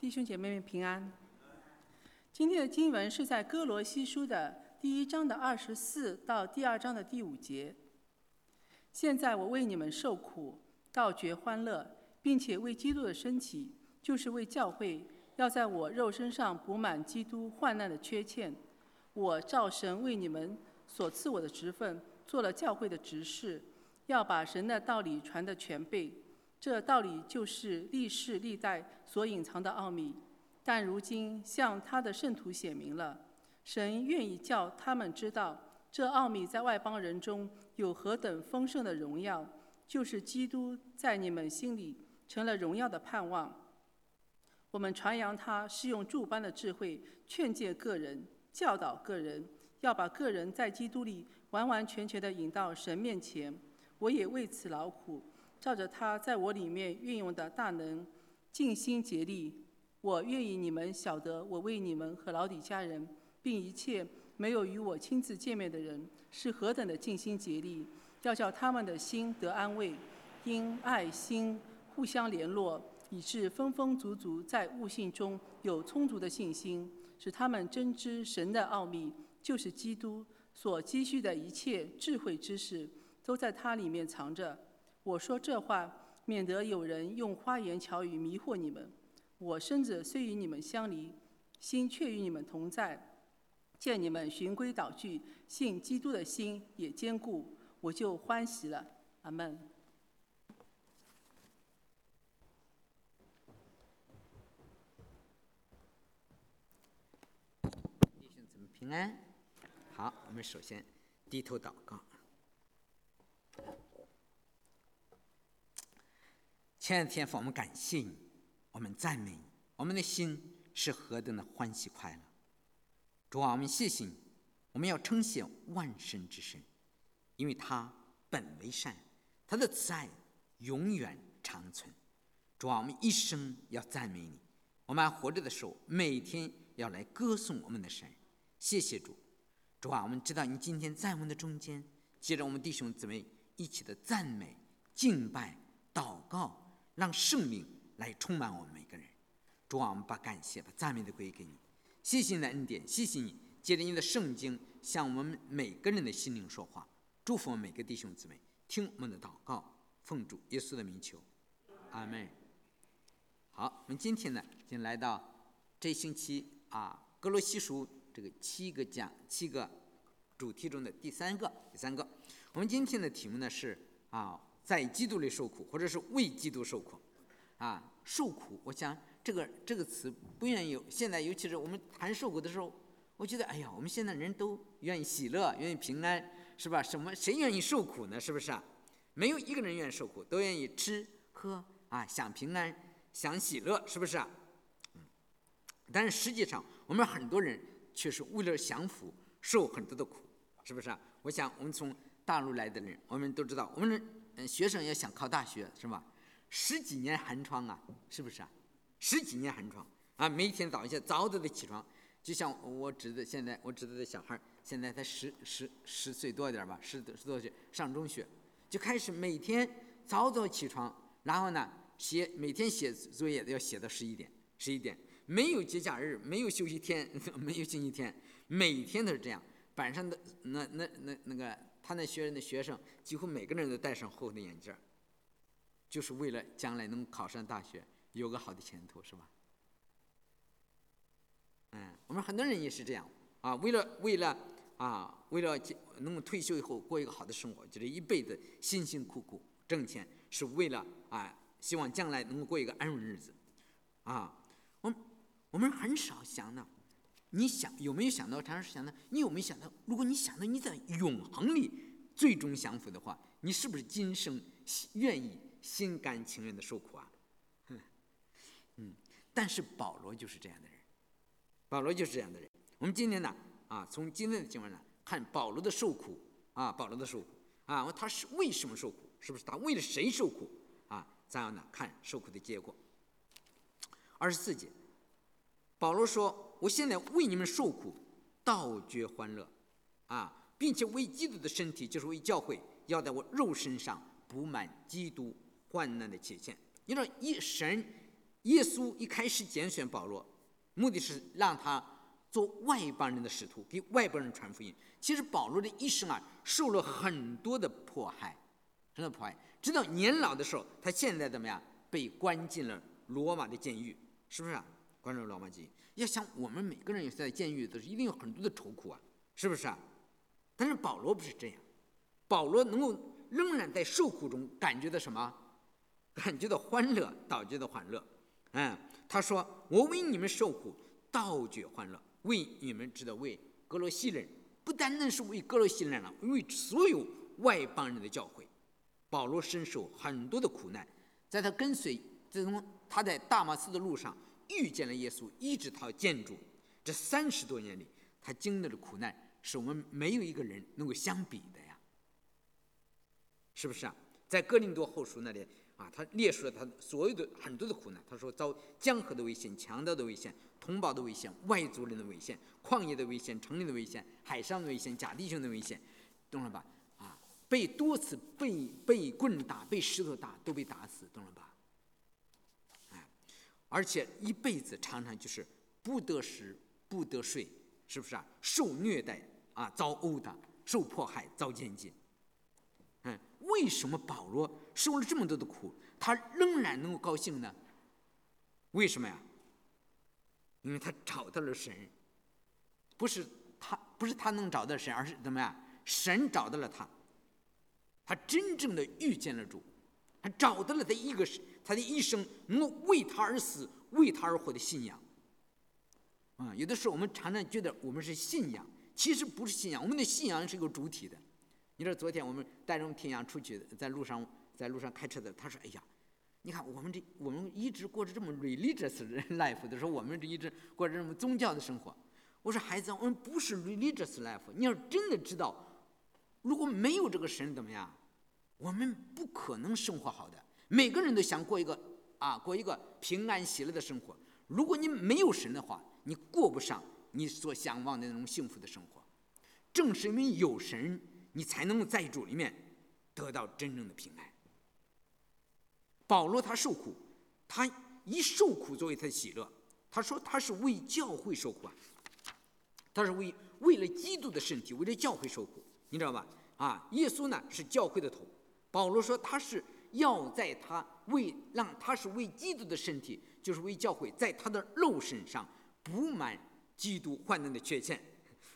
弟兄姐妹们平安。今天的经文是在哥罗西书的第一章的二十四到第二章的第五节。现在我为你们受苦，倒觉欢乐，并且为基督的身体，就是为教会，要在我肉身上补满基督患难的缺欠。我照神为你们所赐我的职分，做了教会的执事，要把神的道理传得全备。这道理就是历世历代所隐藏的奥秘，但如今向他的圣徒显明了。神愿意叫他们知道，这奥秘在外邦人中有何等丰盛的荣耀，就是基督在你们心里成了荣耀的盼望。我们传扬他是用诸般的智慧劝诫个人、教导个人，要把个人在基督里完完全全的引到神面前。我也为此劳苦。照着他在我里面运用的大能，尽心竭力。我愿意你们晓得，我为你们和老底家人，并一切没有与我亲自见面的人，是何等的尽心竭力，要叫他们的心得安慰，因爱心互相联络，以致丰丰足足在悟性中有充足的信心，使他们真知神的奥秘，就是基督所积蓄的一切智慧知识，都在他里面藏着。我说这话，免得有人用花言巧语迷惑你们。我身子虽与你们相离，心却与你们同在。见你们循规蹈矩，信基督的心也坚固，我就欢喜了。阿门。弟兄姊妹平安。好，我们首先低头祷告。亲爱的天父，我们感谢你，我们赞美你，我们的心是何等的欢喜快乐。主啊，我们谢谢你，我们要称谢万神之神，因为他本为善，他的慈爱永远长存。主啊，我们一生要赞美你，我们还活着的时候，每天要来歌颂我们的神。谢谢主，主啊，我们知道你今天在我们的中间，接着我们弟兄姊妹一起的赞美、敬拜、祷告。让圣灵来充满我们每个人，主啊，我们把感谢、把赞美都归给你，谢谢你的恩典，谢谢你。借着你的圣经向我们每个人的心灵说话，祝福我们每个弟兄姊妹，听我们的祷告，奉主耶稣的名求，阿门。好，我们今天呢，已经来到这星期啊，格罗西书这个七个讲七个主题中的第三个，第三个，我们今天的题目呢是啊。在基督里受苦，或者是为基督受苦，啊，受苦。我想这个这个词不愿意。现在尤其是我们谈受苦的时候，我觉得，哎呀，我们现在人都愿意喜乐，愿意平安，是吧？什么谁愿意受苦呢？是不是啊？没有一个人愿意受苦，都愿意吃喝啊，想平安，想喜乐，是不是啊？但是实际上，我们很多人却是为了享福，受很多的苦，是不是啊？我想我们从大陆来的人，我们都知道，我们。学生要想考大学是吧？十几年寒窗啊，是不是啊？十几年寒窗啊，每天早上早早的起床，就像我侄子现在，我侄子的小孩现在才十十十岁多点吧，十十多岁上中学，就开始每天早早起床，然后呢写每天写作业都要写到十一点，十一点没有节假日，没有休息天，没有星期天，每天都是这样，晚上的那那那那个。他那学人的学生几乎每个人都戴上厚的眼镜就是为了将来能考上大学，有个好的前途，是吧？嗯，我们很多人也是这样啊，为了为了啊，为了能够退休以后过一个好的生活，就是一辈子辛辛苦苦挣钱，是为了啊，希望将来能够过一个安稳日子啊。我们我们很少想到。你想有没有想到？常常想到，你有没有想到？如果你想到你在永恒里最终享福的话，你是不是今生愿意心甘情愿的受苦啊？嗯，但是保罗就是这样的人，保罗就是这样的人。我们今天呢，啊，从今天的经文呢，看保罗的受苦啊，保罗的受苦啊，他是为什么受苦？是不是他为了谁受苦啊？咱要呢看受苦的结果。二十四节，保罗说。我现在为你们受苦，倒觉欢乐，啊，并且为基督的身体，就是为教会，要在我肉身上补满基督患难的缺陷。你说，一神耶稣一开始拣选保罗，目的是让他做外邦人的使徒，给外邦人传福音。其实保罗的一生啊，受了很多的迫害，很多迫害。直到年老的时候，他现在怎么样？被关进了罗马的监狱，是不是？关注老马监狱。要想我们每个人也在监狱都是一定有很多的愁苦啊，是不是啊？但是保罗不是这样，保罗能够仍然在受苦中感觉到什么？感觉到欢乐，导觉到欢乐。嗯，他说：“我为你们受苦，倒觉欢乐，为你们值得，为格罗西人。”不单单是为哥罗西人了，为所有外邦人的教会，保罗深受很多的苦难。在他跟随，自从他在大马士的路上遇见了耶稣，一直到建筑这三十多年里，他经历的苦难，是我们没有一个人能够相比的呀，是不是啊？在哥林多后书那里啊，他列出了他所有的很多的苦难。他说遭江河的危险，强盗的危险。同胞的危险，外族人的危险，旷野的危险，城里的危险，海上的危险，假弟兄的危险，懂了吧？啊，被多次被被棍打，被石头打，都被打死，懂了吧？而且一辈子常常就是不得食，不得睡，是不是啊？受虐待啊，遭殴打，受迫害，遭监禁。嗯，为什么保罗受了这么多的苦，他仍然能够高兴呢？为什么呀？因为他找到了神，不是他，不是他能找到神，而是怎么样？神找到了他，他真正的遇见了主，他找到了他一个他的一生能够为他而死、为他而活的信仰。啊，有的时候我们常常觉得我们是信仰，其实不是信仰，我们的信仰是一个主体的。你知道昨天我们带着我们天阳出去，在路上在路上开车的，他说：“哎呀。”你看，我们这我们一直过着这么 religious life 的时候，我们这一直过着这么宗教的生活。我说孩子，我们不是 religious life。你要真的知道，如果没有这个神，怎么样？我们不可能生活好的。每个人都想过一个啊，过一个平安喜乐的生活。如果你没有神的话，你过不上你所向往的那种幸福的生活。正是因为有神，你才能在主里面得到真正的平安。保罗他受苦，他以受苦作为他的喜乐。他说他是为教会受苦啊，他是为为了基督的身体，为了教会受苦，你知道吧？啊，耶稣呢是教会的头。保罗说他是要在他为让他是为基督的身体，就是为教会，在他的肉身上补满基督患难的缺陷。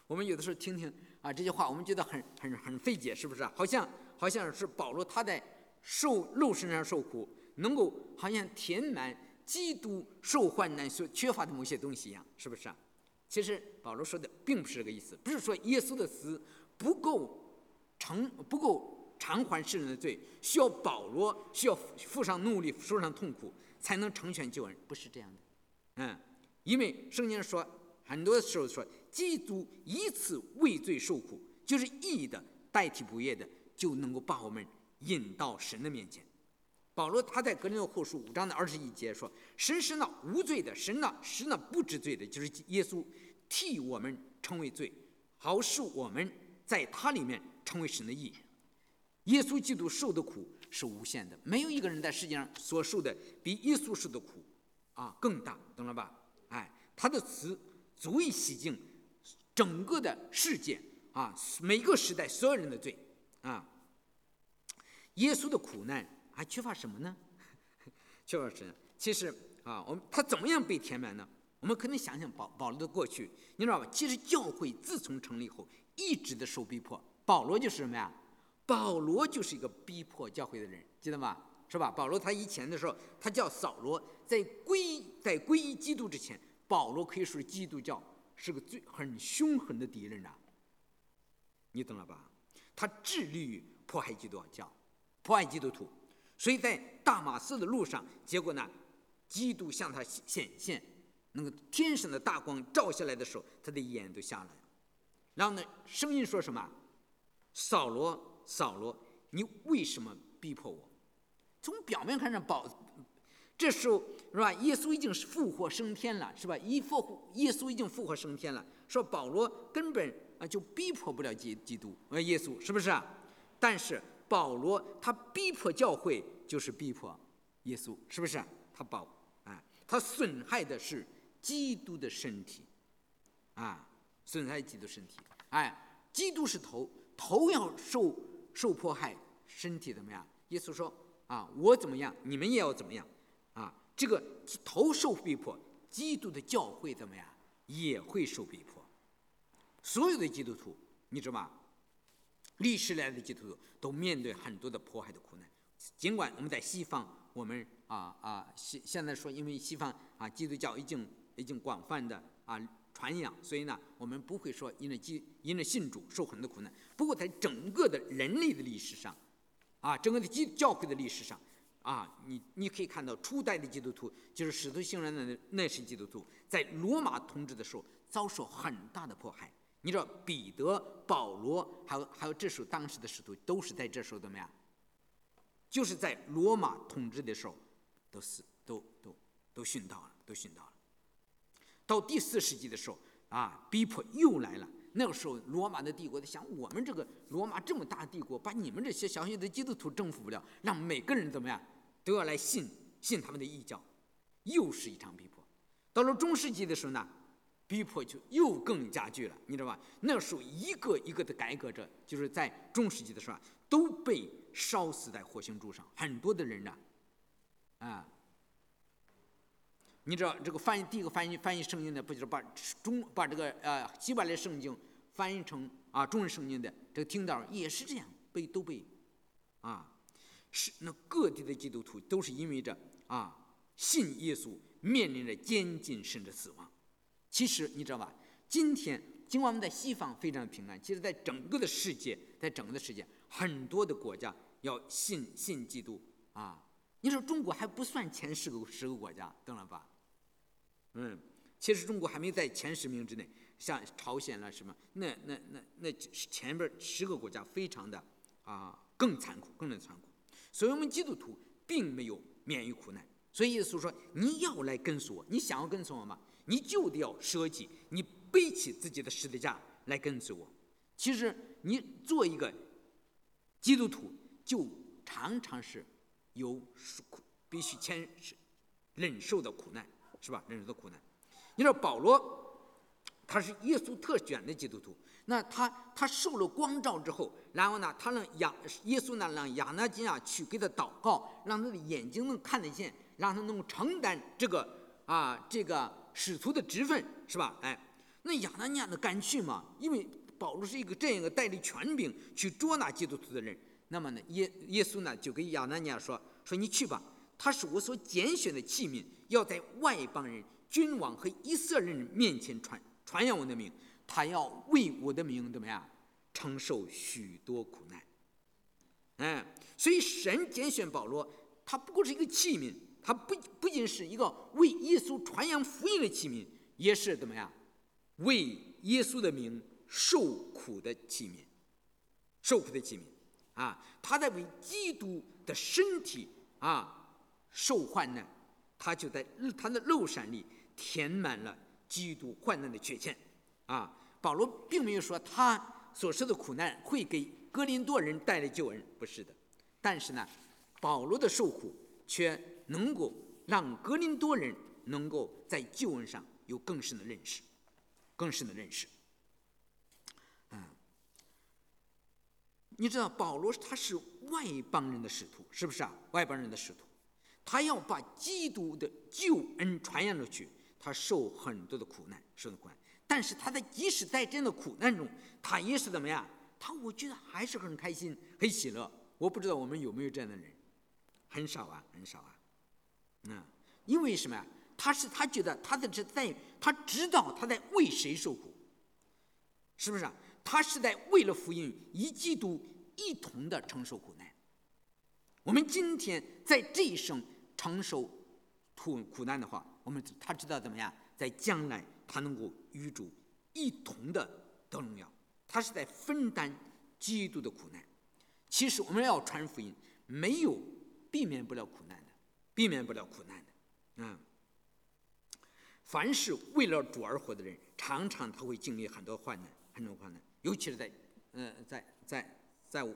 我们有的时候听听啊这句话，我们觉得很很很费解，是不是？好像好像是保罗他在受肉身上受苦。能够好像填满基督受患难所缺乏的某些东西一样，是不是啊？其实保罗说的并不是这个意思，不是说耶稣的死不够成不够偿还世人的罪，需要保罗需要付上努力、受上痛苦才能成全救恩，不是这样的。嗯，因为圣经说很多时候说基督一次为罪受苦，就是义的代替不义的，就能够把我们引到神的面前。保罗他在格林诺后书五章的二十一节说：“神是那无罪的，神那是那不知罪的，就是耶稣替我们成为罪，好使我们在他里面成为神的义。耶稣基督受的苦是无限的，没有一个人在世界上所受的比耶稣受的苦啊更大，懂了吧？哎，他的死足以洗净整个的世界啊，每个时代所有人的罪啊。耶稣的苦难。”还缺乏什么呢？缺乏什么。其实啊，我们他怎么样被填满呢？我们可能想想保保罗的过去，你知道吧？其实教会自从成立后，一直的受逼迫。保罗就是什么呀？保罗就是一个逼迫教会的人，记得吗？是吧？保罗他以前的时候，他叫扫罗，在归在皈依基督之前，保罗可以说是基督教是个最很凶狠的敌人啊。你懂了吧？他致力于迫害基督教，迫害基督徒。所以在大马士的路上，结果呢，基督向他显现，那个天上的大光照下来的时候，他的眼都瞎了。然后呢，声音说什么？扫罗，扫罗，你为什么逼迫我？从表面看上，保这时候是吧？耶稣已经是复活升天了，是吧？一复活，耶稣已经复活升天了。说保罗根本啊就逼迫不了基基督呃耶稣，是不是啊？但是。保罗他逼迫教会，就是逼迫耶稣，是不是？他保，哎，他损害的是基督的身体，啊，损害基督身体。哎，基督是头，头要受受迫害，身体怎么样？耶稣说啊，我怎么样，你们也要怎么样，啊，这个头受逼迫，基督的教会怎么样，也会受逼迫。所有的基督徒，你知道吗？历史来的基督徒都面对很多的迫害的苦难。尽管我们在西方，我们啊啊现现在说，因为西方啊基督教已经已经广泛的啊传扬，所以呢，我们不会说因为基因为信主受很多苦难。不过在整个的人类的历史上，啊，整个的基教会的历史上，啊，你你可以看到初代的基督徒，就是使徒行传的那些基督徒，在罗马统治的时候遭受很大的迫害。你知道彼得、保罗，还有还有这时候当时的使徒，都是在这时候怎么样？就是在罗马统治的时候，都死，都都都殉道了，都殉道了。到第四世纪的时候，啊，逼迫又来了。那个时候，罗马的帝国在想：我们这个罗马这么大帝国，把你们这些小小的基督徒征服不了，让每个人怎么样都要来信信他们的异教，又是一场逼迫。到了中世纪的时候呢？逼迫就又更加剧了，你知道吧？那时候一个一个的改革者，就是在中世纪的时候，都被烧死在火星柱上，很多的人呢，啊，你知道这个翻译第一个翻译翻译圣经的，不就是把中把这个呃希伯来圣经翻译成啊中文圣经的这个听到也是这样被都被，啊，是那各地的基督徒都是因为这啊信耶稣，面临着监禁甚至死亡。其实你知道吧？今天尽管我们在西方非常平安，其实在整个的世界，在整个的世界，很多的国家要信信基督啊。你说中国还不算前十个十个国家，懂了吧？嗯，其实中国还没在前十名之内，像朝鲜了什么，那那那那前边十个国家非常的啊更残酷，更的残酷。所以我们基督徒并没有免于苦难。所以耶稣说：“你要来跟随我，你想要跟随我吗？”你就得要舍己，你背起自己的十字架来跟随我。其实你做一个基督徒，就常常是有苦，必须牵忍受的苦难，是吧？忍受的苦难。你说保罗，他是耶稣特选的基督徒，那他他受了光照之后，然后呢，他让亚耶稣呢让亚拿基亚去给他祷告，让他的眼睛能看得见，让他能够承担这个啊这个。使徒的职分是吧？哎，那亚拿尼亚呢敢去吗？因为保罗是一个这样一个带着权柄去捉拿基督徒的人。那么呢，耶耶稣呢就跟亚拿尼亚说：“说你去吧，他是我所拣选的器皿，要在外邦人、君王和以色列人面前传传扬我的名。他要为我的名怎么样，承受许多苦难。哎，所以神拣选保罗，他不过是一个器皿。”他不不仅是一个为耶稣传扬福音的器皿，也是怎么样，为耶稣的名受苦的器皿，受苦的器皿，啊，他在为基督的身体啊受患难，他就在他的肉身里填满了基督患难的缺陷，啊，保罗并没有说他所受的苦难会给哥林多人带来救恩，不是的，但是呢，保罗的受苦却。能够让格林多人能够在救恩上有更深的认识，更深的认识。嗯，你知道保罗他是外邦人的使徒，是不是啊？外邦人的使徒，他要把基督的救恩传扬出去，他受很多的苦难，受的苦难。但是他在即使在这样的苦难中，他也是怎么样？他我觉得还是很开心，很喜乐。我不知道我们有没有这样的人，很少啊，很少啊。嗯，因为什么呀？他是他觉得他的是在，他知道他在为谁受苦，是不是啊？他是在为了福音与基督一同的承受苦难。我们今天在这一生承受苦苦难的话，我们他知道怎么样？在将来他能够与主一同的得荣耀。他是在分担基督的苦难。其实我们要传福音，没有避免不了苦难的。避免不了苦难的，嗯，凡是为了主而活的人，常常他会经历很多患难，很多患难，尤其是在，嗯，在在在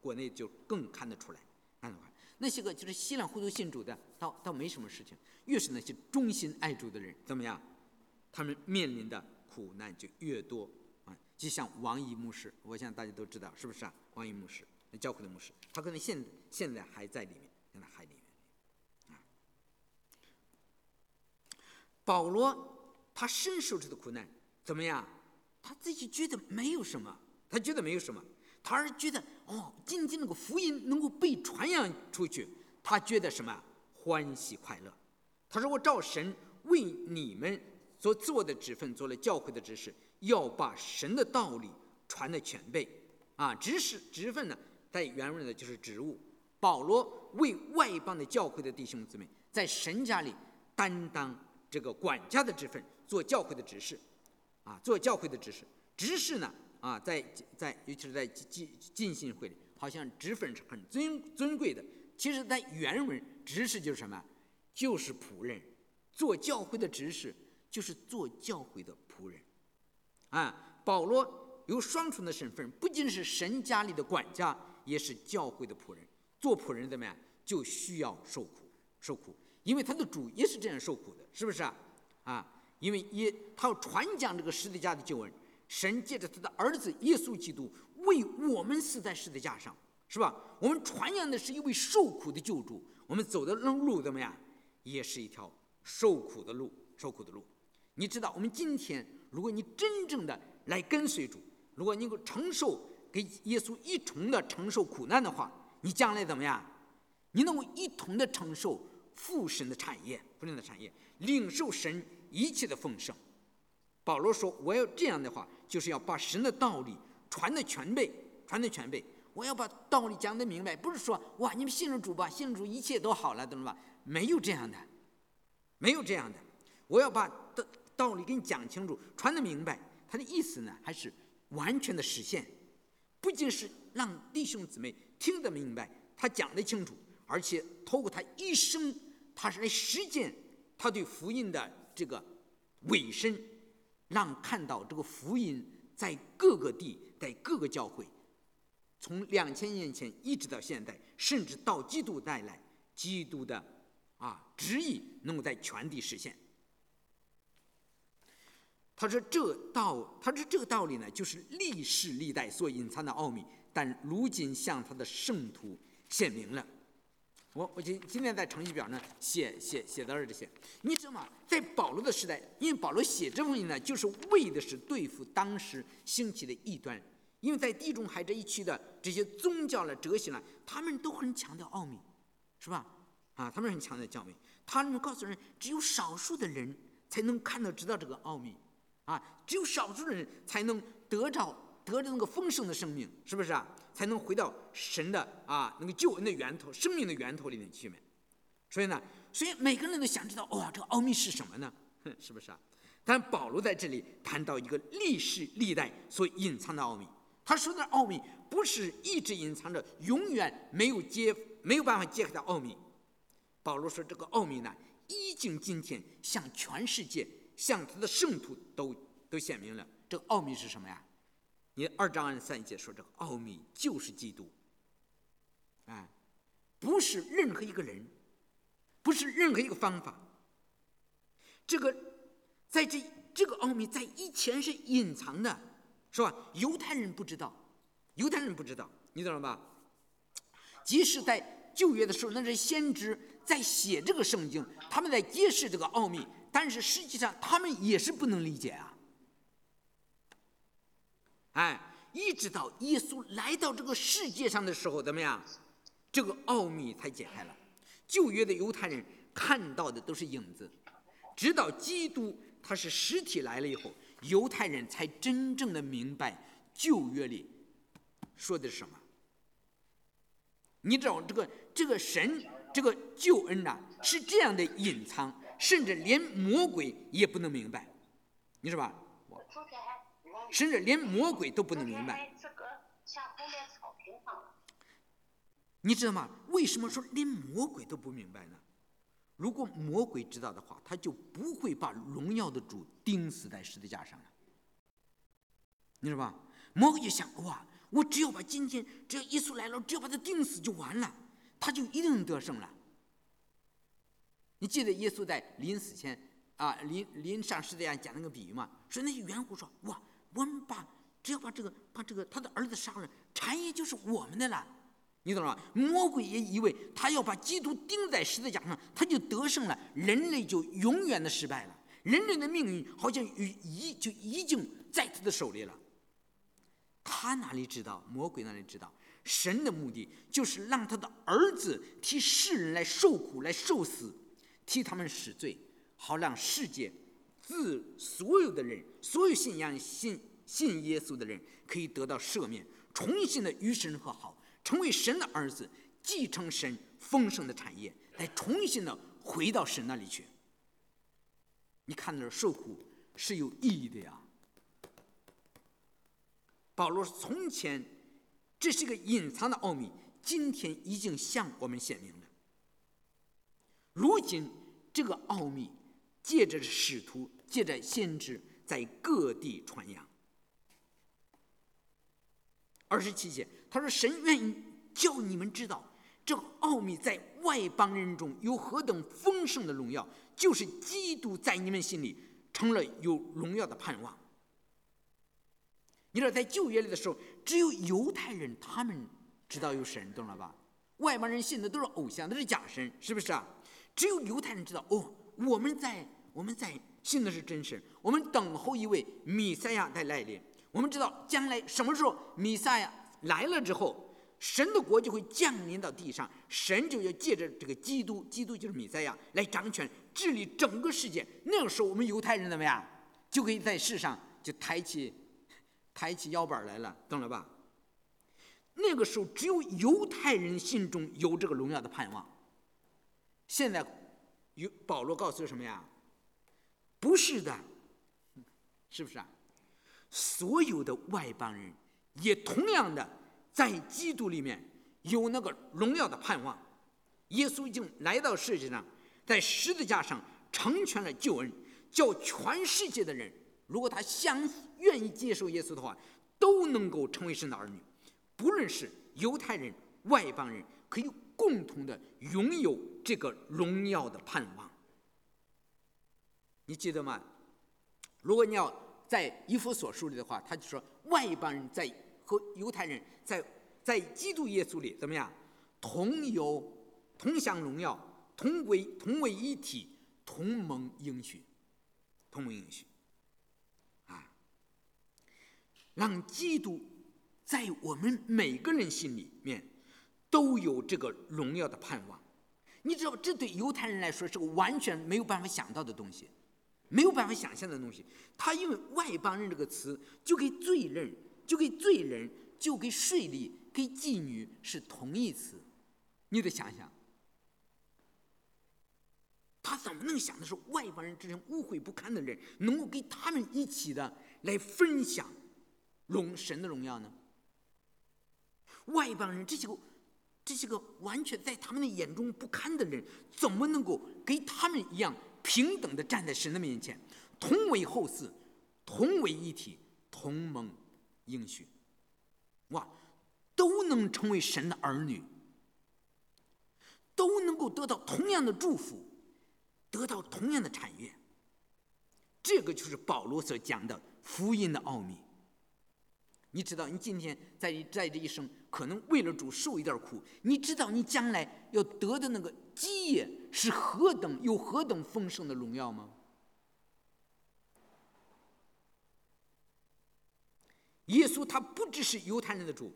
国内就更看得出来，看得出来。那些个就是稀里糊涂信主的，倒倒没什么事情。越是那些忠心爱主的人，怎么样？他们面临的苦难就越多啊！就像王毅牧师，我想大家都知道，是不是啊？王毅牧师，那教会的牧师，他可能现现在还在里面，在海里面。保罗他深受这个苦难，怎么样？他自己觉得没有什么，他觉得没有什么，他是觉得哦，今天那个福音能够被传扬出去，他觉得什么啊欢喜快乐。他说：“我照神为你们。”所做的职分做了教会的指示，要把神的道理传的全备，啊，指示职分呢，在原文呢就是职务。保罗为外邦的教会的弟兄姊妹，在神家里担当这个管家的职分，做教会的指示，啊，做教会的指示。执事呢，啊，在在尤其是在进进信会里，好像职分是很尊尊贵的。其实，在原文，执事就是什么？就是仆人，做教会的执事。就是做教会的仆人，啊，保罗有双重的身份，不仅是神家里的管家，也是教会的仆人。做仆人怎么样？就需要受苦，受苦，因为他的主也是这样受苦的，是不是啊？啊，因为一他要传讲这个十字架的救恩，神借着他的儿子耶稣基督为我们死在十字架上，是吧？我们传扬的是一位受苦的救主，我们走的路怎么样？也是一条受苦的路，受苦的路。你知道，我们今天，如果你真正的来跟随主，如果你能够承受给耶稣一同的承受苦难的话，你将来怎么样？你能够一同的承受父神的产业，父神的产业，领受神一切的丰盛。保罗说：“我要这样的话，就是要把神的道理传的全备，传的全备。我要把道理讲得明白，不是说哇，你们信了主吧，信了主一切都好了，懂了吧？没有这样的，没有这样的。我要把道。”道理给你讲清楚，传得明白，他的意思呢，还是完全的实现。不仅是让弟兄姊妹听得明白，他讲得清楚，而且透过他一生，他是来实践他对福音的这个委身，让看到这个福音在各个地，在各个教会，从两千年前一直到现在，甚至到基督带来，基督的啊旨意能够在全地实现。他说：“这道，他说这个道理呢，就是历世历代所隐藏的奥秘，但如今向他的圣徒显明了。”我我今今天在程序表呢写写写到这些，你知道吗？在保罗的时代，因为保罗写这封信呢，就是为的是对付当时兴起的异端，因为在地中海这一区的这些宗教的哲学呢，他们都很强调奥秘，是吧？啊，他们很强调教秘，他们告诉人，只有少数的人才能看到知道这个奥秘。啊，只有少数的人才能得着得着那个丰盛的生命，是不是啊？才能回到神的啊那个救恩的源头、生命的源头里面去面。所以呢，所以每个人都想知道，哇，这个奥秘是什么呢？是不是啊？但保罗在这里谈到一个历世历代所隐藏的奥秘。他说的奥秘不是一直隐藏着、永远没有揭、没有办法揭开的奥秘。保罗说，这个奥秘呢，已经今天向全世界。向他的圣徒都都显明了这个奥秘是什么呀？你二章二十三节说这个奥秘就是基督，啊，不是任何一个人，不是任何一个方法。这个在这这个奥秘在以前是隐藏的，是吧？犹太人不知道，犹太人不知道，你懂了吧？即使在旧约的时候，那是先知在写这个圣经，他们在揭示这个奥秘。但是实际上，他们也是不能理解啊！哎，一直到耶稣来到这个世界上的时候，怎么样？这个奥秘才解开了。旧约的犹太人看到的都是影子，直到基督他是实体来了以后，犹太人才真正的明白旧约里说的是什么。你知道这个这个神这个救恩呐，是这样的隐藏。甚至连魔鬼也不能明白，你知道吧？甚至连魔鬼都不能明白。你知道吗？为什么说连魔鬼都不明白呢？如果魔鬼知道的话，他就不会把荣耀的主钉死在十字架上了。你知道吧？魔鬼就想：哇，我只要把今天只要耶稣来了，只要把他钉死就完了。他就一定能得胜了。你记得耶稣在临死前啊，临临上十字架讲那个比喻吗？说那些猿猴说：“哇，我们把只要把这个把这个他的儿子杀了，产业就是我们的了。”你懂了吗？魔鬼也以为他要把基督钉在十字架上，他就得胜了，人类就永远的失败了。人类的命运好像已就已经在他的手里了。他哪里知道？魔鬼哪里知道？神的目的就是让他的儿子替世人来受苦、来受死，替他们死罪，好让世界自所有的人、所有信仰信信耶稣的人可以得到赦免，重新的与神和好。成为神的儿子，继承神丰盛的产业，来重新的回到神那里去。你看那受苦是有意义的呀。保罗从前这是个隐藏的奥秘，今天已经向我们显明了。如今这个奥秘借着使徒，借着先知，在各地传扬。二十七节。他说：“神愿意叫你们知道，这奥秘在外邦人中有何等丰盛的荣耀，就是基督在你们心里成了有荣耀的盼望。你知道，在旧约里的时候，只有犹太人他们知道有神，懂了吧？外邦人信的都是偶像，都是假神，是不是啊？只有犹太人知道，哦，我们在我们在信的是真神，我们等候一位弥赛亚的来临。我们知道将来什么时候弥赛亚。”来了之后，神的国就会降临到地上，神就要借着这个基督，基督就是弥赛亚来掌权治理整个世界。那个时候，我们犹太人怎么样，就可以在世上就抬起抬起腰板来了，懂了吧？那个时候，只有犹太人心中有这个荣耀的盼望。现在，有保罗告诉什么呀？不是的，是不是啊？所有的外邦人。也同样的，在基督里面有那个荣耀的盼望。耶稣已经来到世界上，在十字架上成全了救恩，叫全世界的人，如果他相愿意接受耶稣的话，都能够成为神的儿女。不论是犹太人、外邦人，可以共同的拥有这个荣耀的盼望。你记得吗？如果你要在以弗所书里的话，他就说外邦人在。和犹太人在在基督耶稣里怎么样？同有同享荣耀，同为同为一体，同盟应许，同盟应许。啊，让基督在我们每个人心里面都有这个荣耀的盼望。你知道，这对犹太人来说是个完全没有办法想到的东西，没有办法想象的东西。他因为外邦人这个词，就给罪人。就给罪人，就给税吏，给妓女是同义词，你得想想，他怎么能想的是外邦人这些污秽不堪的人，能够跟他们一起的来分享荣神的荣耀呢？外邦人这些个这些个完全在他们的眼中不堪的人，怎么能够跟他们一样平等的站在神的面前，同为后嗣，同为一体，同盟？应许，哇，都能成为神的儿女，都能够得到同样的祝福，得到同样的产业。这个就是保罗所讲的福音的奥秘。你知道，你今天在在这一生，可能为了主受一点苦，你知道你将来要得的那个基业是何等有何等丰盛的荣耀吗？耶稣他不只是犹太人的主，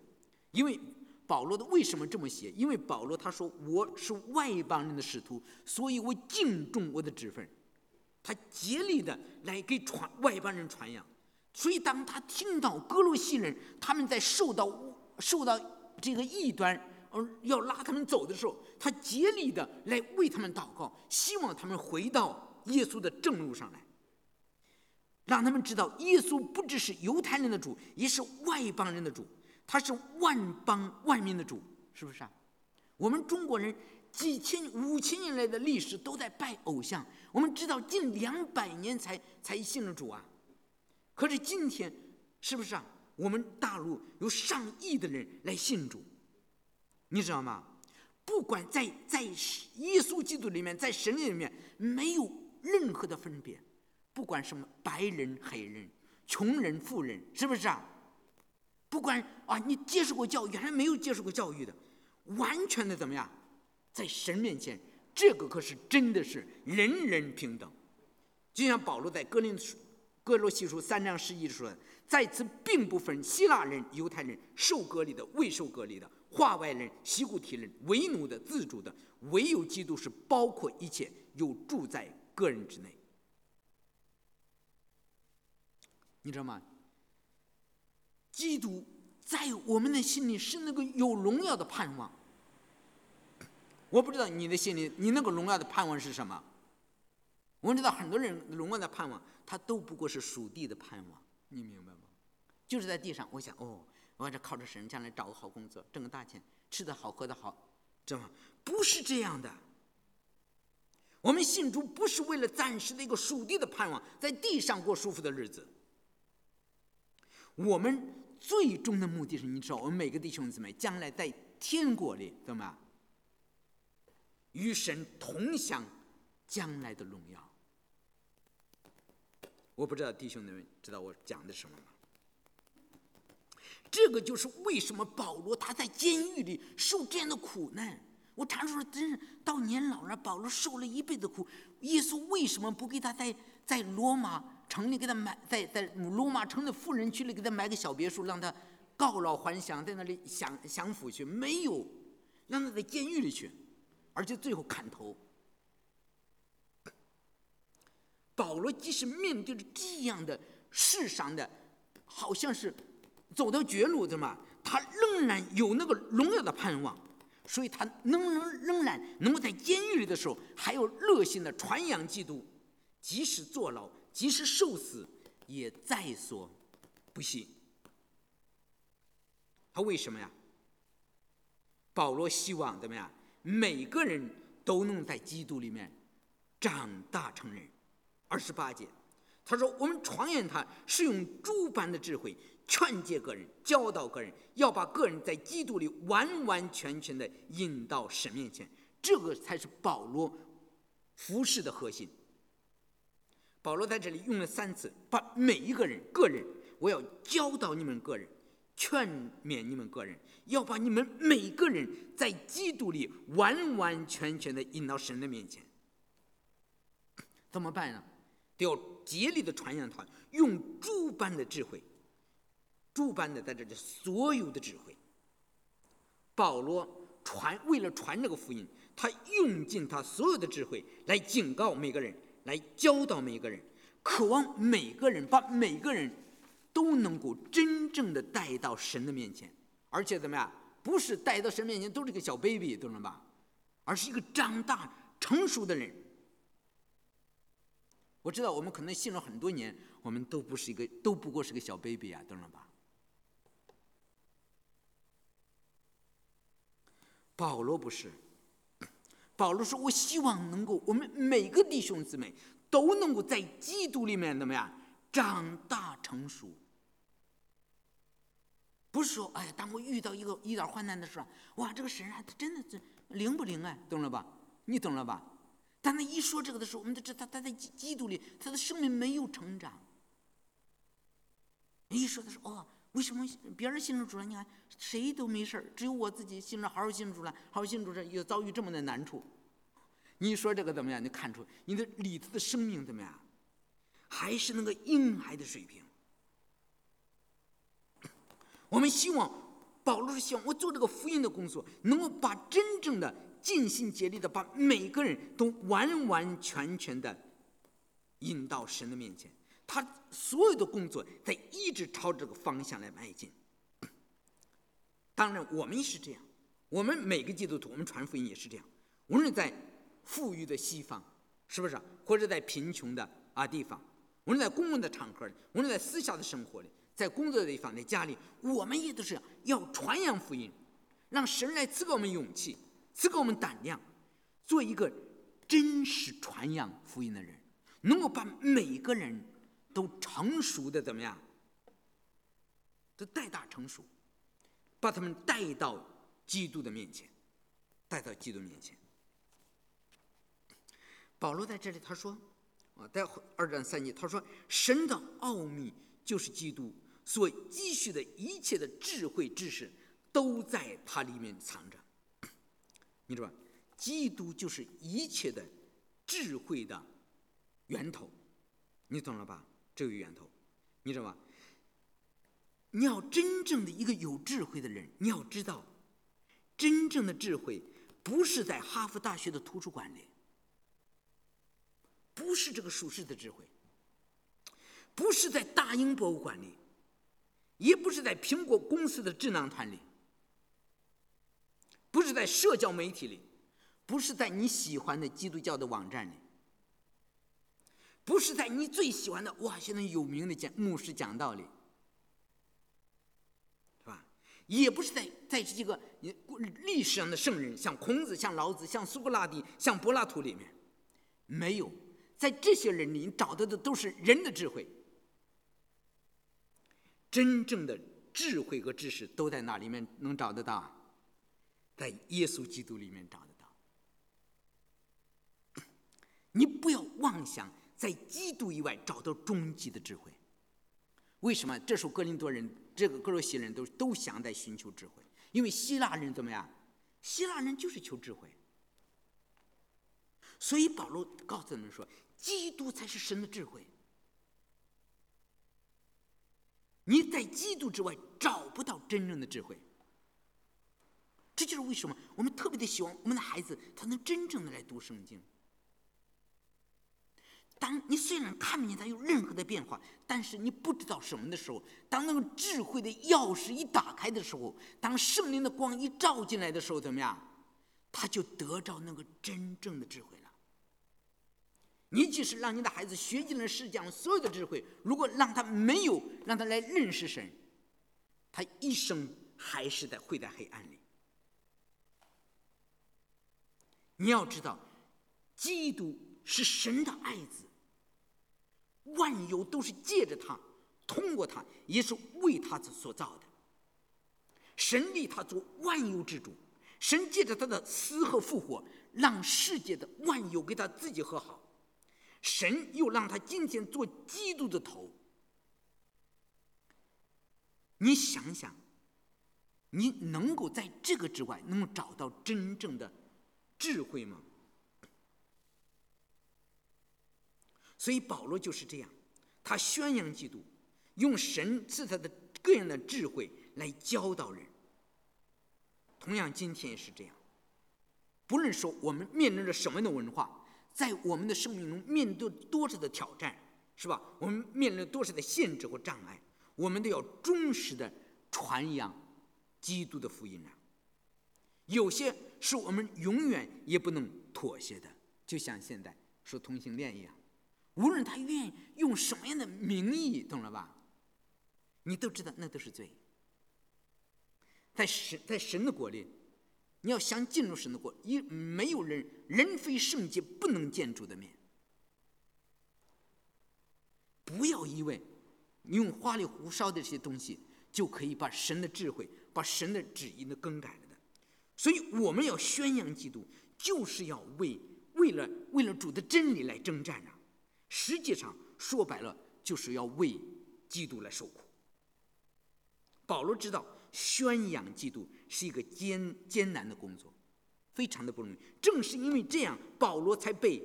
因为保罗的为什么这么写？因为保罗他说我是外邦人的使徒，所以我敬重我的职分，他竭力的来给传外邦人传扬。所以当他听到哥罗西人他们在受到受到这个异端而要拉他们走的时候，他竭力的来为他们祷告，希望他们回到耶稣的正路上来。让他们知道，耶稣不只是犹太人的主，也是外邦人的主，他是万邦万民的主，是不是啊？我们中国人几千、五千年来的历史都在拜偶像，我们知道近两百年才才信了主啊。可是今天，是不是啊？我们大陆有上亿的人来信主，你知道吗？不管在在耶稣基督里面，在神里面没有任何的分别，不管什么白人、黑人、穷人、富人，是不是啊？不管啊，你接受过教育还是没有接受过教育的，完全的怎么样，在神面前，这个可是真的是人人平等。就像保罗在哥林哥罗西书三章十一说，在此并不分希腊人、犹太人、受隔离的、未受隔离的、化外人、西古提人、为奴的、自主的，唯有基督是包括一切，又住在个人之内。你知道吗？基督在我们的心里是那个有荣耀的盼望。我不知道你的心里，你那个荣耀的盼望是什么？我们知道很多人龙王的盼望，他都不过是属地的盼望，你明白吗？就是在地上，我想，哦，我这靠着神将来找个好工作，挣个大钱，吃的好，喝的好，知道吗？不是这样的。我们信主不是为了暂时的一个属地的盼望，在地上过舒服的日子。我们。最终的目的是，你知道，我们每个弟兄姊妹将来在天国里怎么？与神同享将来的荣耀。我不知道弟兄们知道我讲的什么吗？这个就是为什么保罗他在监狱里受这样的苦难。我常说，真是到年老了，保罗受了一辈子苦，耶稣为什么不给他在在罗马？城里给他买，在在罗马城的富人区里给他买个小别墅，让他告老还乡，在那里享享福去。没有，让他在监狱里去，而且最后砍头。保罗即使面对着这样的世上的，好像是走到绝路，的嘛，他仍然有那个荣耀的盼望，所以他能能仍然能够在监狱里的时候，还有热心的传扬基督，即使坐牢。即使受死，也在所不惜。他为什么呀？保罗希望怎么样？每个人都能在基督里面长大成人。二十八节，他说：“我们传言他是用诸般的智慧劝诫个人，教导个人，要把个人在基督里完完全全的引到神面前。这个才是保罗服饰的核心。”保罗在这里用了三次，把每一个人个人，我要教导你们个人，劝勉你们个人，要把你们每个人在基督里完完全全的引到神的面前。怎么办呢？都要竭力的传扬他，用诸般的智慧，诸般的在这里所有的智慧。保罗传为了传这个福音，他用尽他所有的智慧来警告每个人。来教导每个人，渴望每个人把每个人都能够真正的带到神的面前，而且怎么样？不是带到神面前都是个小 baby，懂了吧？而是一个长大成熟的人。我知道我们可能信了很多年，我们都不是一个，都不过是个小 baby 啊，懂了吧？保罗不是。保罗说：“我希望能够，我们每个弟兄姊妹都能够在基督里面怎么样长大成熟。不是说，哎呀，当我遇到一个一点患难的时候，哇，这个神啊，他真的是灵不灵啊？懂了吧？你懂了吧？但他一说这个的时候，我们都知道他在基基督里，他的生命没有成长。一说的是哦，为什么别人信主了，你看谁都没事只有我自己信了，好好信主了，好好信主了，又遭遇这么的难处。你说这个怎么样？你看出你的里头的生命怎么样？还是那个婴孩的水平？我们希望保罗是希望我做这个福音的工作，能够把真正的尽心竭力的把每个人都完完全全的引到神的面前。他所有的工作在一直朝这个方向来迈进。当然，我们也是这样。我们每个基督徒，我们传福音也是这样。无论在富裕的西方，是不是？或者在贫穷的啊地方，无论在公共的场合里，无论在私下的生活里，在工作的地方，在家里，我们也都是要传扬福音，让神来赐给我们勇气，赐给我们胆量，做一个真实传扬福音的人，能够把每个人。都成熟的怎么样？都带大成熟，把他们带到基督的面前。带到基督面前。保罗在这里他说，啊，在二战三节他说，神的奥秘就是基督所积蓄的一切的智慧知识，都在它里面藏着。你知道吧？基督就是一切的智慧的源头，你懂了吧？这个源头，你知道吧？你要真正的一个有智慧的人，你要知道，真正的智慧不是在哈佛大学的图书馆里，不是这个属世的智慧，不是在大英博物馆里，也不是在苹果公司的智囊团里。不是在社交媒体里，不是在你喜欢的基督教的网站里，不是在你最喜欢的哇现在有名的讲牧师讲道理，是吧？也不是在在这个你历史上的圣人，像孔子、像老子、像苏格拉底、像柏拉图里面，没有在这些人里你找到的都是人的智慧，真正的智慧和知识都在那里面能找得到。在耶稣基督里面找得到。你不要妄想在基督以外找到终极的智慧。为什么？这时候格林多人、这个格罗西人都都想在寻求智慧，因为希腊人怎么样？希腊人就是求智慧。所以保罗告诉他们说：“基督才是神的智慧。你在基督之外找不到真正的智慧。”这就是为什么我们特别的希望我们的孩子他能真正的来读圣经。当你虽然看不见他有任何的变化，但是你不知道什么的时候，当那个智慧的钥匙一打开的时候，当圣灵的光一照进来的时候，怎么样？他就得着那个真正的智慧了。你即使让你的孩子学尽了世界上所有的智慧，如果让他没有让他来认识神，他一生还是在会在黑暗里。你要知道，基督是神的爱子，万有都是借着他，通过他，也是为他所造的。神立他做万有之主，神借着他的死和复活，让世界的万有给他自己和好。神又让他今天做基督的头。你想想，你能够在这个之外，能够找到真正的？智慧吗？所以保罗就是这样，他宣扬基督，用神赐他的各样的智慧来教导人。同样，今天也是这样。不论说我们面临着什么样的文化，在我们的生命中面对多少的挑战，是吧？我们面临多少的限制或障碍，我们都要忠实的传扬基督的福音啊！有些是我们永远也不能妥协的，就像现在说同性恋一样，无论他愿意用什么样的名义，懂了吧？你都知道那都是罪。在神在神的国里，你要想进入神的国，一没有人人非圣洁不能见主的面。不要以为你用花里胡哨的这些东西就可以把神的智慧、把神的旨意的更改了。所以我们要宣扬基督，就是要为为了为了主的真理来征战啊！实际上说白了，就是要为基督来受苦。保罗知道宣扬基督是一个艰艰难的工作，非常的不容易。正是因为这样，保罗才被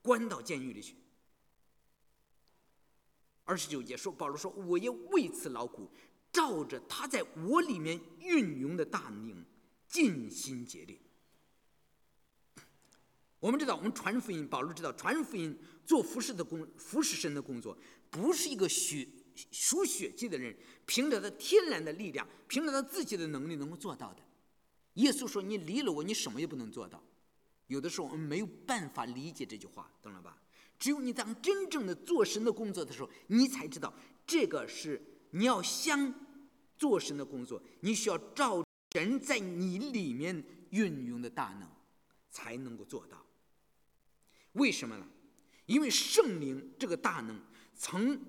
关到监狱里去。二十九节说，保罗说：“我要为此劳苦，照着他在我里面运用的大能。”尽心竭力。我们知道，我们传福音，保罗知道，传福音做服侍的工，服侍神的工作，不是一个血属血气的人凭着他天然的力量，凭着他自己的能力能够做到的。耶稣说：“你离了我，你什么也不能做到。”有的时候我们没有办法理解这句话，懂了吧？只有你当真正的做神的工作的时候，你才知道这个是你要想做神的工作，你需要照。神在你里面运用的大能，才能够做到。为什么呢？因为圣灵这个大能曾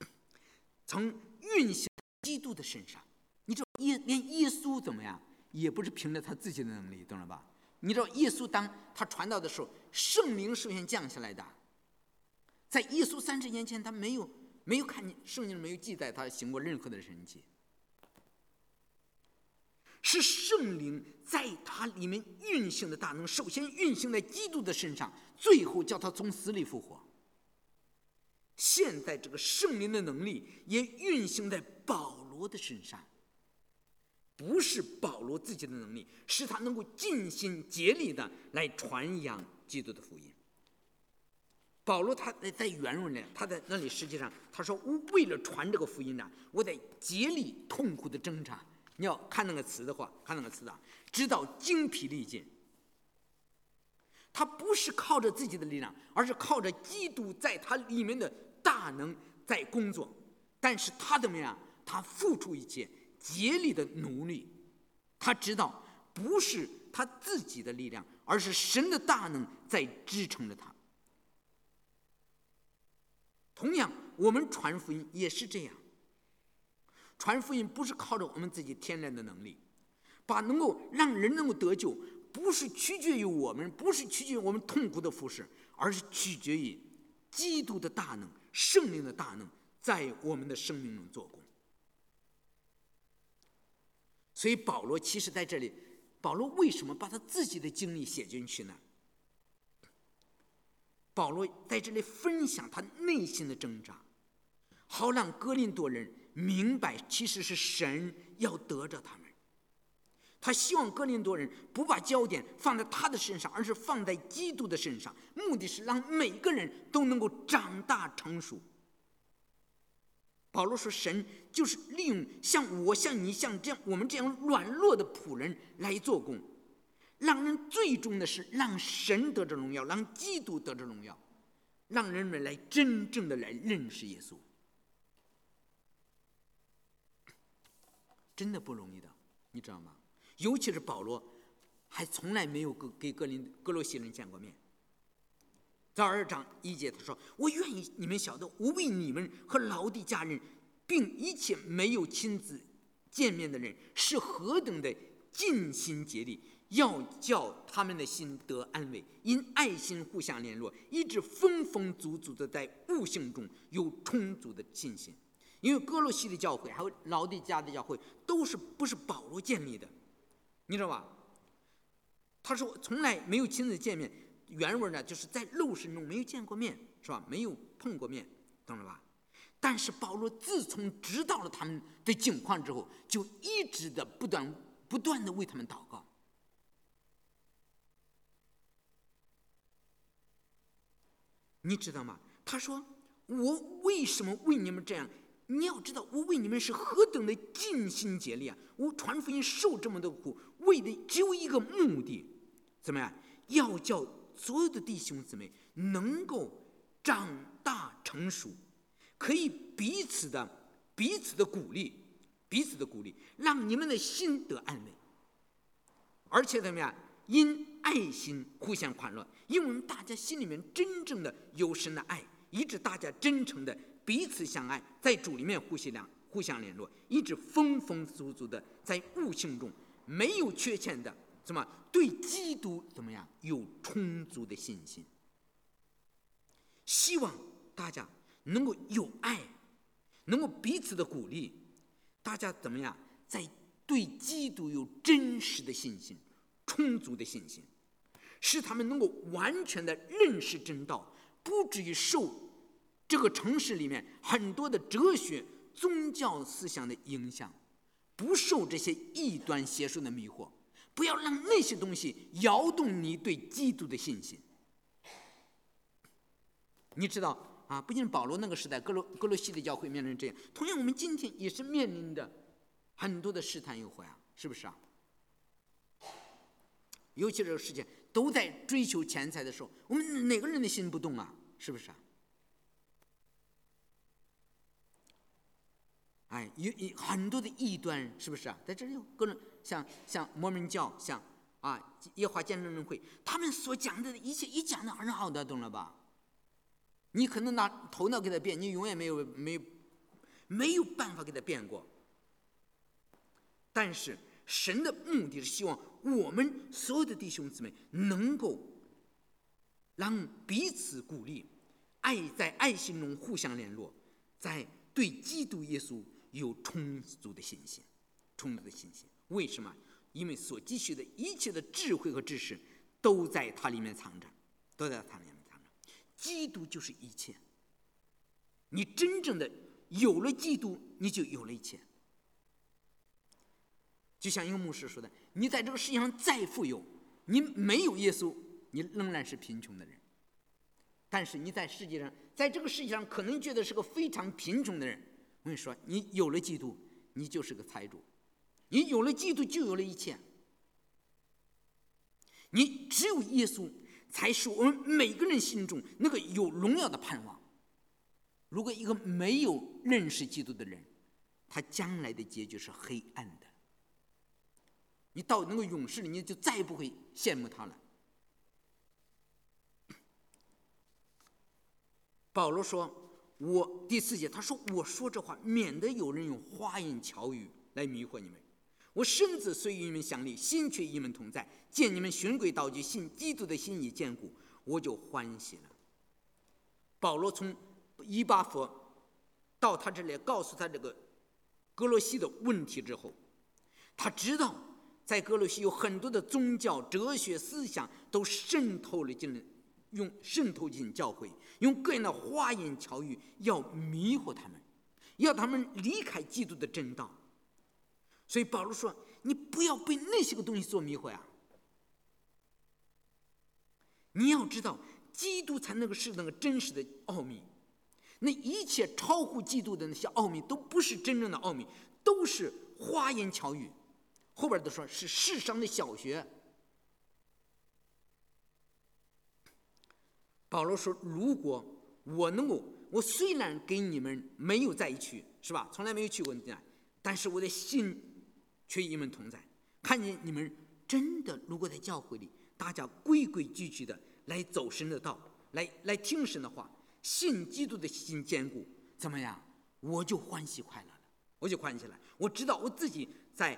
曾运行基督的身上。你知道耶连耶稣怎么样，也不是凭着他自己的能力，懂了吧？你知道，耶稣当他传道的时候，圣灵首先降下来的。在耶稣三十年前，他没有没有看见圣经没有记载他行过任何的神迹，是圣灵在他里面运行的大能，首先运行在基督的身上，最后叫他从死里复活。现在这个圣灵的能力也运行在保罗的身上，不是保罗自己的能力，是他能够尽心竭力的来传扬基督的福音。保罗他在在原文呢，他在那里实际上他说：“我为了传这个福音呢，我在竭力痛苦的挣扎。”你要看那个词的话，看那个词啊，直到精疲力尽。他不是靠着自己的力量，而是靠着基督在他里面的大能在工作。但是他怎么样？他付出一切，竭力的努力。他知道不是他自己的力量，而是神的大能在支撑着他。同样，我们传福音也是这样。传福音不是靠着我们自己天然的能力，把能够让人能够得救，不是取决于我们，不是取决于我们痛苦的服饰，而是取决于基督的大能、圣灵的大能在我们的生命中做工。所以保罗其实在这里，保罗为什么把他自己的经历写进去呢？保罗在这里分享他内心的挣扎，好让格林多人明白，其实是神要得着他们。他希望格林多人不把焦点放在他的身上，而是放在基督的身上，目的是让每个人都能够长大成熟。保罗说：“神就是利用像我、像你、像这样我们这样软弱的仆人来做工。”让人最终的是让神得着荣耀，让基督得着荣耀，让人们来真正的来认识耶稣，真的不容易的，你知道吗？尤其是保罗，还从来没有跟给格林格罗西人见过面。在二章一节他说：“我愿意你们晓得，我为你们和老的家人，并一切没有亲自见面的人，是何等的尽心竭力。”要叫他们的心得安慰，因爱心互相联络，一直丰丰足足的在悟性中有充足的信心。因为哥罗西的教会还有老底家的教会都是不是保罗建立的，你知道吧？他说从来没有亲自见面，原文呢就是在肉身中没有见过面，是吧？没有碰过面，懂了吧？但是保罗自从知道了他们的境况之后，就一直的不断不断的为他们祷告。你知道吗？他说：“我为什么为你们这样？你要知道，我为你们是何等的尽心竭力啊！我传福音受这么多苦，为的只有一个目的，怎么样？要叫所有的弟兄姊妹能够长大成熟，可以彼此的彼此的鼓励，彼此的鼓励，让你们的心得安慰，而且怎么样？因爱心互相宽乐。”因为我们大家心里面真正的有神的爱，以致大家真诚的彼此相爱，在主里面互相互相联络，一直丰丰足足的在悟性中没有缺陷的，怎么对基督怎么样有充足的信心？希望大家能够有爱，能够彼此的鼓励，大家怎么样在对基督有真实的信心，充足的信心。使他们能够完全的认识真道，不至于受这个城市里面很多的哲学、宗教思想的影响，不受这些异端邪说的迷惑，不要让那些东西摇动你对基督的信心。你知道啊，不仅保罗那个时代，格罗格罗西的教会面临这样，同样我们今天也是面临着很多的试探诱惑呀，是不是啊？尤其这个世界。都在追求钱财的时候，我们哪个人的心不动啊？是不是啊？哎，有有很多的异端，是不是啊？在这里有各种像像摩门教，像啊耶华见证人会，他们所讲的一切一讲的很好的，懂了吧？你可能拿头脑给他变，你永远没有没有没有办法给他变过。但是神的目的是希望我们所有的弟兄姊妹能够让彼此鼓励，爱在爱心中互相联络，在对基督耶稣有充足的信心，充足的信心。为什么？因为所积蓄的一切的智慧和知识都在它里面藏着，都在它里面藏着。基督就是一切。你真正的有了基督，你就有了一切。就像一个牧师说的：“你在这个世界上再富有，你没有耶稣，你仍然是贫穷的人。但是你在世界上，在这个世界上可能觉得是个非常贫穷的人。我跟你说，你有了基督，你就是个财主。你有了基督，就有了一切。你只有耶稣，才是我们每个人心中那个有荣耀的盼望。如果一个没有认识基督的人，他将来的结局是黑暗的。”你到那个勇士里，你就再也不会羡慕他了。保罗说：“我第四节，他说我说这话，免得有人用花言巧语来迷惑你们。我身子虽与你们相离，心却与你们同在。见你们循规蹈矩，信基督的心已坚固，我就欢喜了。”保罗从伊巴佛到他这里，告诉他这个格罗西的问题之后，他知道。在格罗西有很多的宗教、哲学思想都渗透了进来，用渗透进教会，用各人的花言巧语要迷惑他们，要他们离开基督的正道。所以保罗说：“你不要被那些个东西所迷惑呀！你要知道，基督才能够是那个真实的奥秘，那一切超乎基督的那些奥秘都不是真正的奥秘，都是花言巧语。”后边都说是世上的小学。保罗说：“如果我能够，我虽然跟你们没有在一起，是吧？从来没有去过那，但是我的心却与你们同在。看见你们真的，如果在教会里，大家规规矩矩的来走神的道，来来听神的话，信基督的心坚固，怎么样？我就欢喜快乐了，我就欢喜了。我知道我自己在。”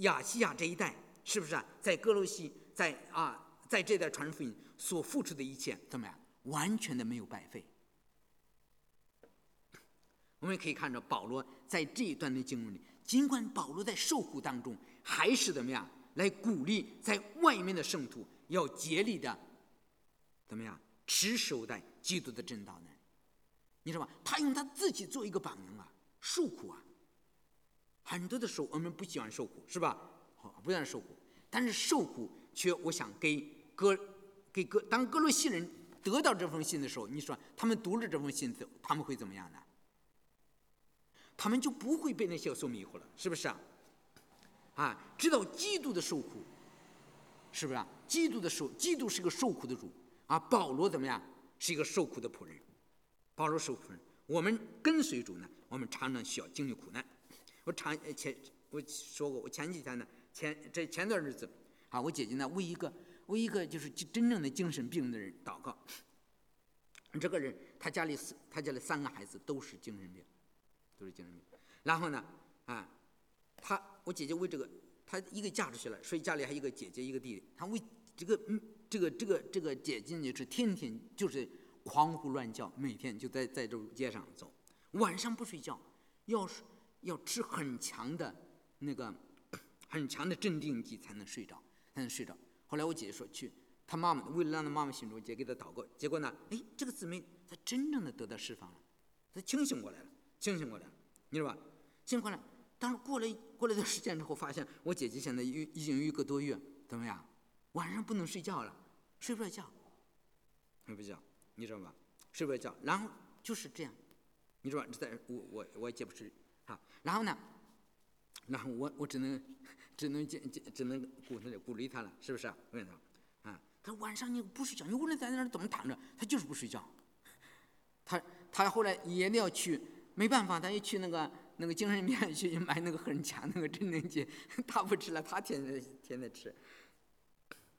亚细亚这一带是不是啊？在哥罗西，在啊，在这代传人福音所付出的一切怎么样？完全的没有白费。我们可以看着保罗在这一段的经文里，尽管保罗在受苦当中，还是怎么样来鼓励在外面的圣徒要竭力的怎么样持守在基督的正道呢？你知道吧？他用他自己做一个榜样啊，受苦啊。很多的时候，我们不喜欢受苦，是吧？好，不喜欢受苦，但是受苦却，我想给哥，给哥，当哥罗西人得到这封信的时候，你说他们读了这封信，他们会怎么样呢？他们就不会被那些所迷惑了，是不是啊？啊，知道基督的受苦，是不是啊？基督的受，基督是个受苦的主啊。保罗怎么样？是一个受苦的仆人。保罗受苦人，我们跟随主呢，我们常常需要经历苦难。我常前我说过，我前几天呢，前这前段日子，啊，我姐姐呢为一个为一个就是真正的精神病的人祷告。这个人他家里四他家里三个孩子都是精神病，都是精神病。然后呢，啊，他我姐姐为这个他一个嫁出去了，所以家里还有一个姐姐一个弟弟。他为这个嗯这个这个这个姐姐呢是天天就是狂呼乱叫，每天就在在这街上走，晚上不睡觉，要是。要吃很强的那个很强的镇定剂才能睡着，才能睡着。后来我姐姐说去，她妈妈为了让她妈妈心中，姐给她祷告。结果呢，哎，这个姊妹她真正的得到释放了，她清醒过来了，清醒过来了，你知道吧？清醒过来。当过了过了一段时间之后，发现我姐姐现在已已经有一个多月，怎么样？晚上不能睡觉了，睡不着觉，睡不着觉，你知道吧？睡不着觉，然后就是这样，你知道吧？在我我我姐不是。啊，然后呢？然后我我只能只能见见只能鼓励鼓励他了，是不是？我跟你说，啊，他晚上你不睡觉，你无论在那儿怎么躺着，他就是不睡觉。他他后来也要去，没办法，他又去那个那个精神病院去买那个很强那个镇定剂，他不吃了，他天天天天吃。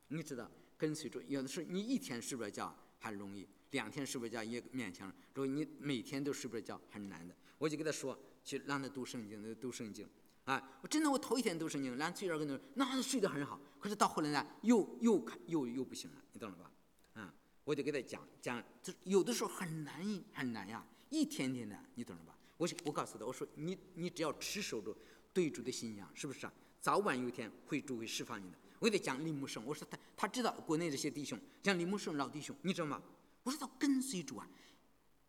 你知道，跟随着有的时候你一天睡不着觉还容易，两天睡不着觉也勉强，如果你每天都睡不着觉很难的。我就跟他说。去让他读圣经，读圣经，啊，我真的我头一天都神经，然后崔二跟那那睡得很好，可是到后来呢，又又又又不行了，你懂了吧？啊，我就给他讲讲，就有的时候很难很难呀，一天天的，你懂了吧？我我告诉他，我说你你只要持守着对主的信仰，是不是啊？早晚有一天会主会释放你的。我给他讲李木生，我说他他知道国内这些弟兄，像李木生老弟兄，你知道吗？我说他跟随主啊，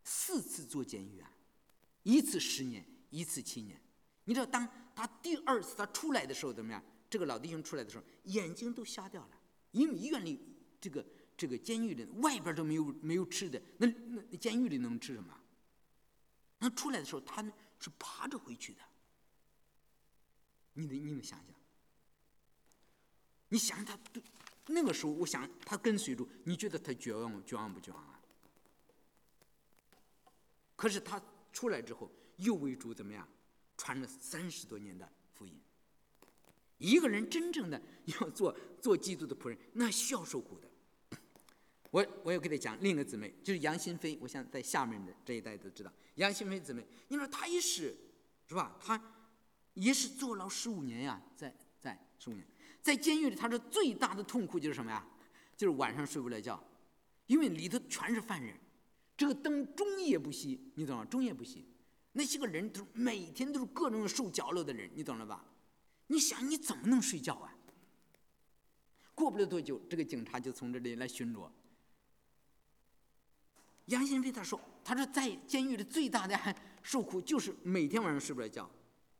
四次做监狱啊，一次十年，一次七年。你知道，当他第二次他出来的时候怎么样？这个老弟兄出来的时候，眼睛都瞎掉了，因为医院里这个这个监狱里外边都没有没有吃的，那那监狱里能吃什么？那出来的时候他是爬着回去的。你得你们想想？你想他那个时候，我想他跟随着，你觉得他绝望绝望不绝望啊？可是他出来之后，又为主怎么样？传了三十多年的福音。一个人真正的要做做基督的仆人，那需要受苦的。我我要给他讲另一个姊妹，就是杨新飞。我想在下面的这一代都知道杨新飞姊妹。你说他也是，是吧？他也是坐牢十五年呀，在在十五年。在监狱里，他说最大的痛苦就是什么呀？就是晚上睡不了觉，因为里头全是犯人，这个灯终夜不熄，你懂吗？终夜不熄，那些个人都每天都是各种受角落的人，你懂了吧？你想你怎么能睡觉啊？过不了多久，这个警察就从这里来巡逻。杨新飞他说：“他说在监狱里最大的受苦就是每天晚上睡不着觉，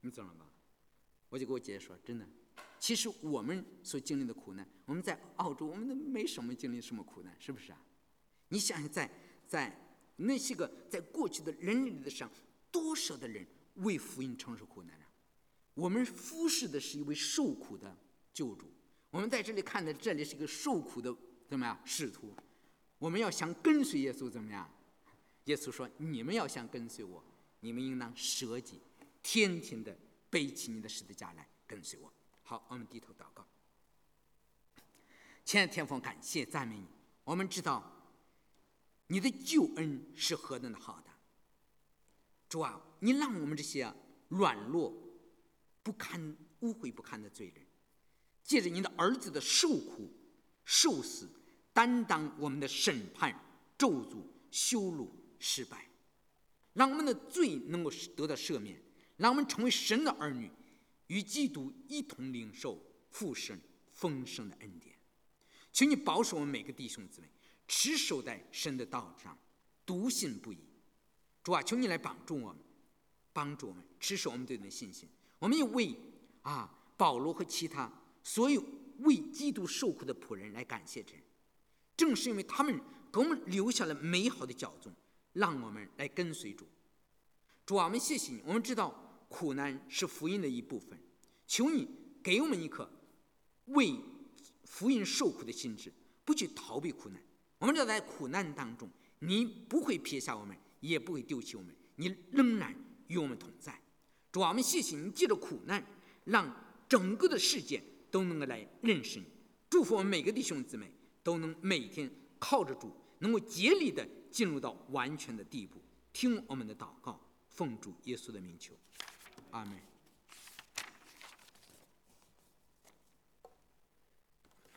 你懂了吧？”我就跟我姐姐说：“真的。”其实我们所经历的苦难，我们在澳洲，我们都没什么经历什么苦难，是不是啊？你想想，在在那些个在过去的人类历史上，多少的人为福音承受苦难啊？我们服侍的是一位受苦的救主，我们在这里看的这里是一个受苦的怎么样使徒？我们要想跟随耶稣怎么样？耶稣说：“你们要想跟随我，你们应当舍己，天天的背起你的十字架来跟随我。”好，我们低头祷告。亲爱的天父，感谢赞美你。我们知道你的救恩是何等的好的。主啊，你让我们这些软弱、不堪、污秽不堪的罪人，借着你的儿子的受苦、受死，担当我们的审判、咒诅、羞辱、失败，让我们的罪能够得到赦免，让我们成为神的儿女。与基督一同领受父神丰盛的恩典，请你保守我们每个弟兄姊妹持守在神的道上，笃信不疑。主啊，求你来帮助我们，帮助我们支持我们对你的信心。我们也为啊保罗和其他所有为基督受苦的仆人来感谢神。正是因为他们给我们留下了美好的教宗，让我们来跟随主。主啊，我们谢谢你。我们知道。苦难是福音的一部分，求你给我们一颗为福音受苦的心智，不去逃避苦难。我们知道在苦难当中，你不会撇下我们，也不会丢弃我们，你仍然与我们同在。主啊，我们谢谢你，借着苦难，让整个的世界都能够来认识你。祝福我们每个弟兄姊妹都能每天靠着主，能够竭力的进入到完全的地步。听我们的祷告，奉主耶稣的名求。阿门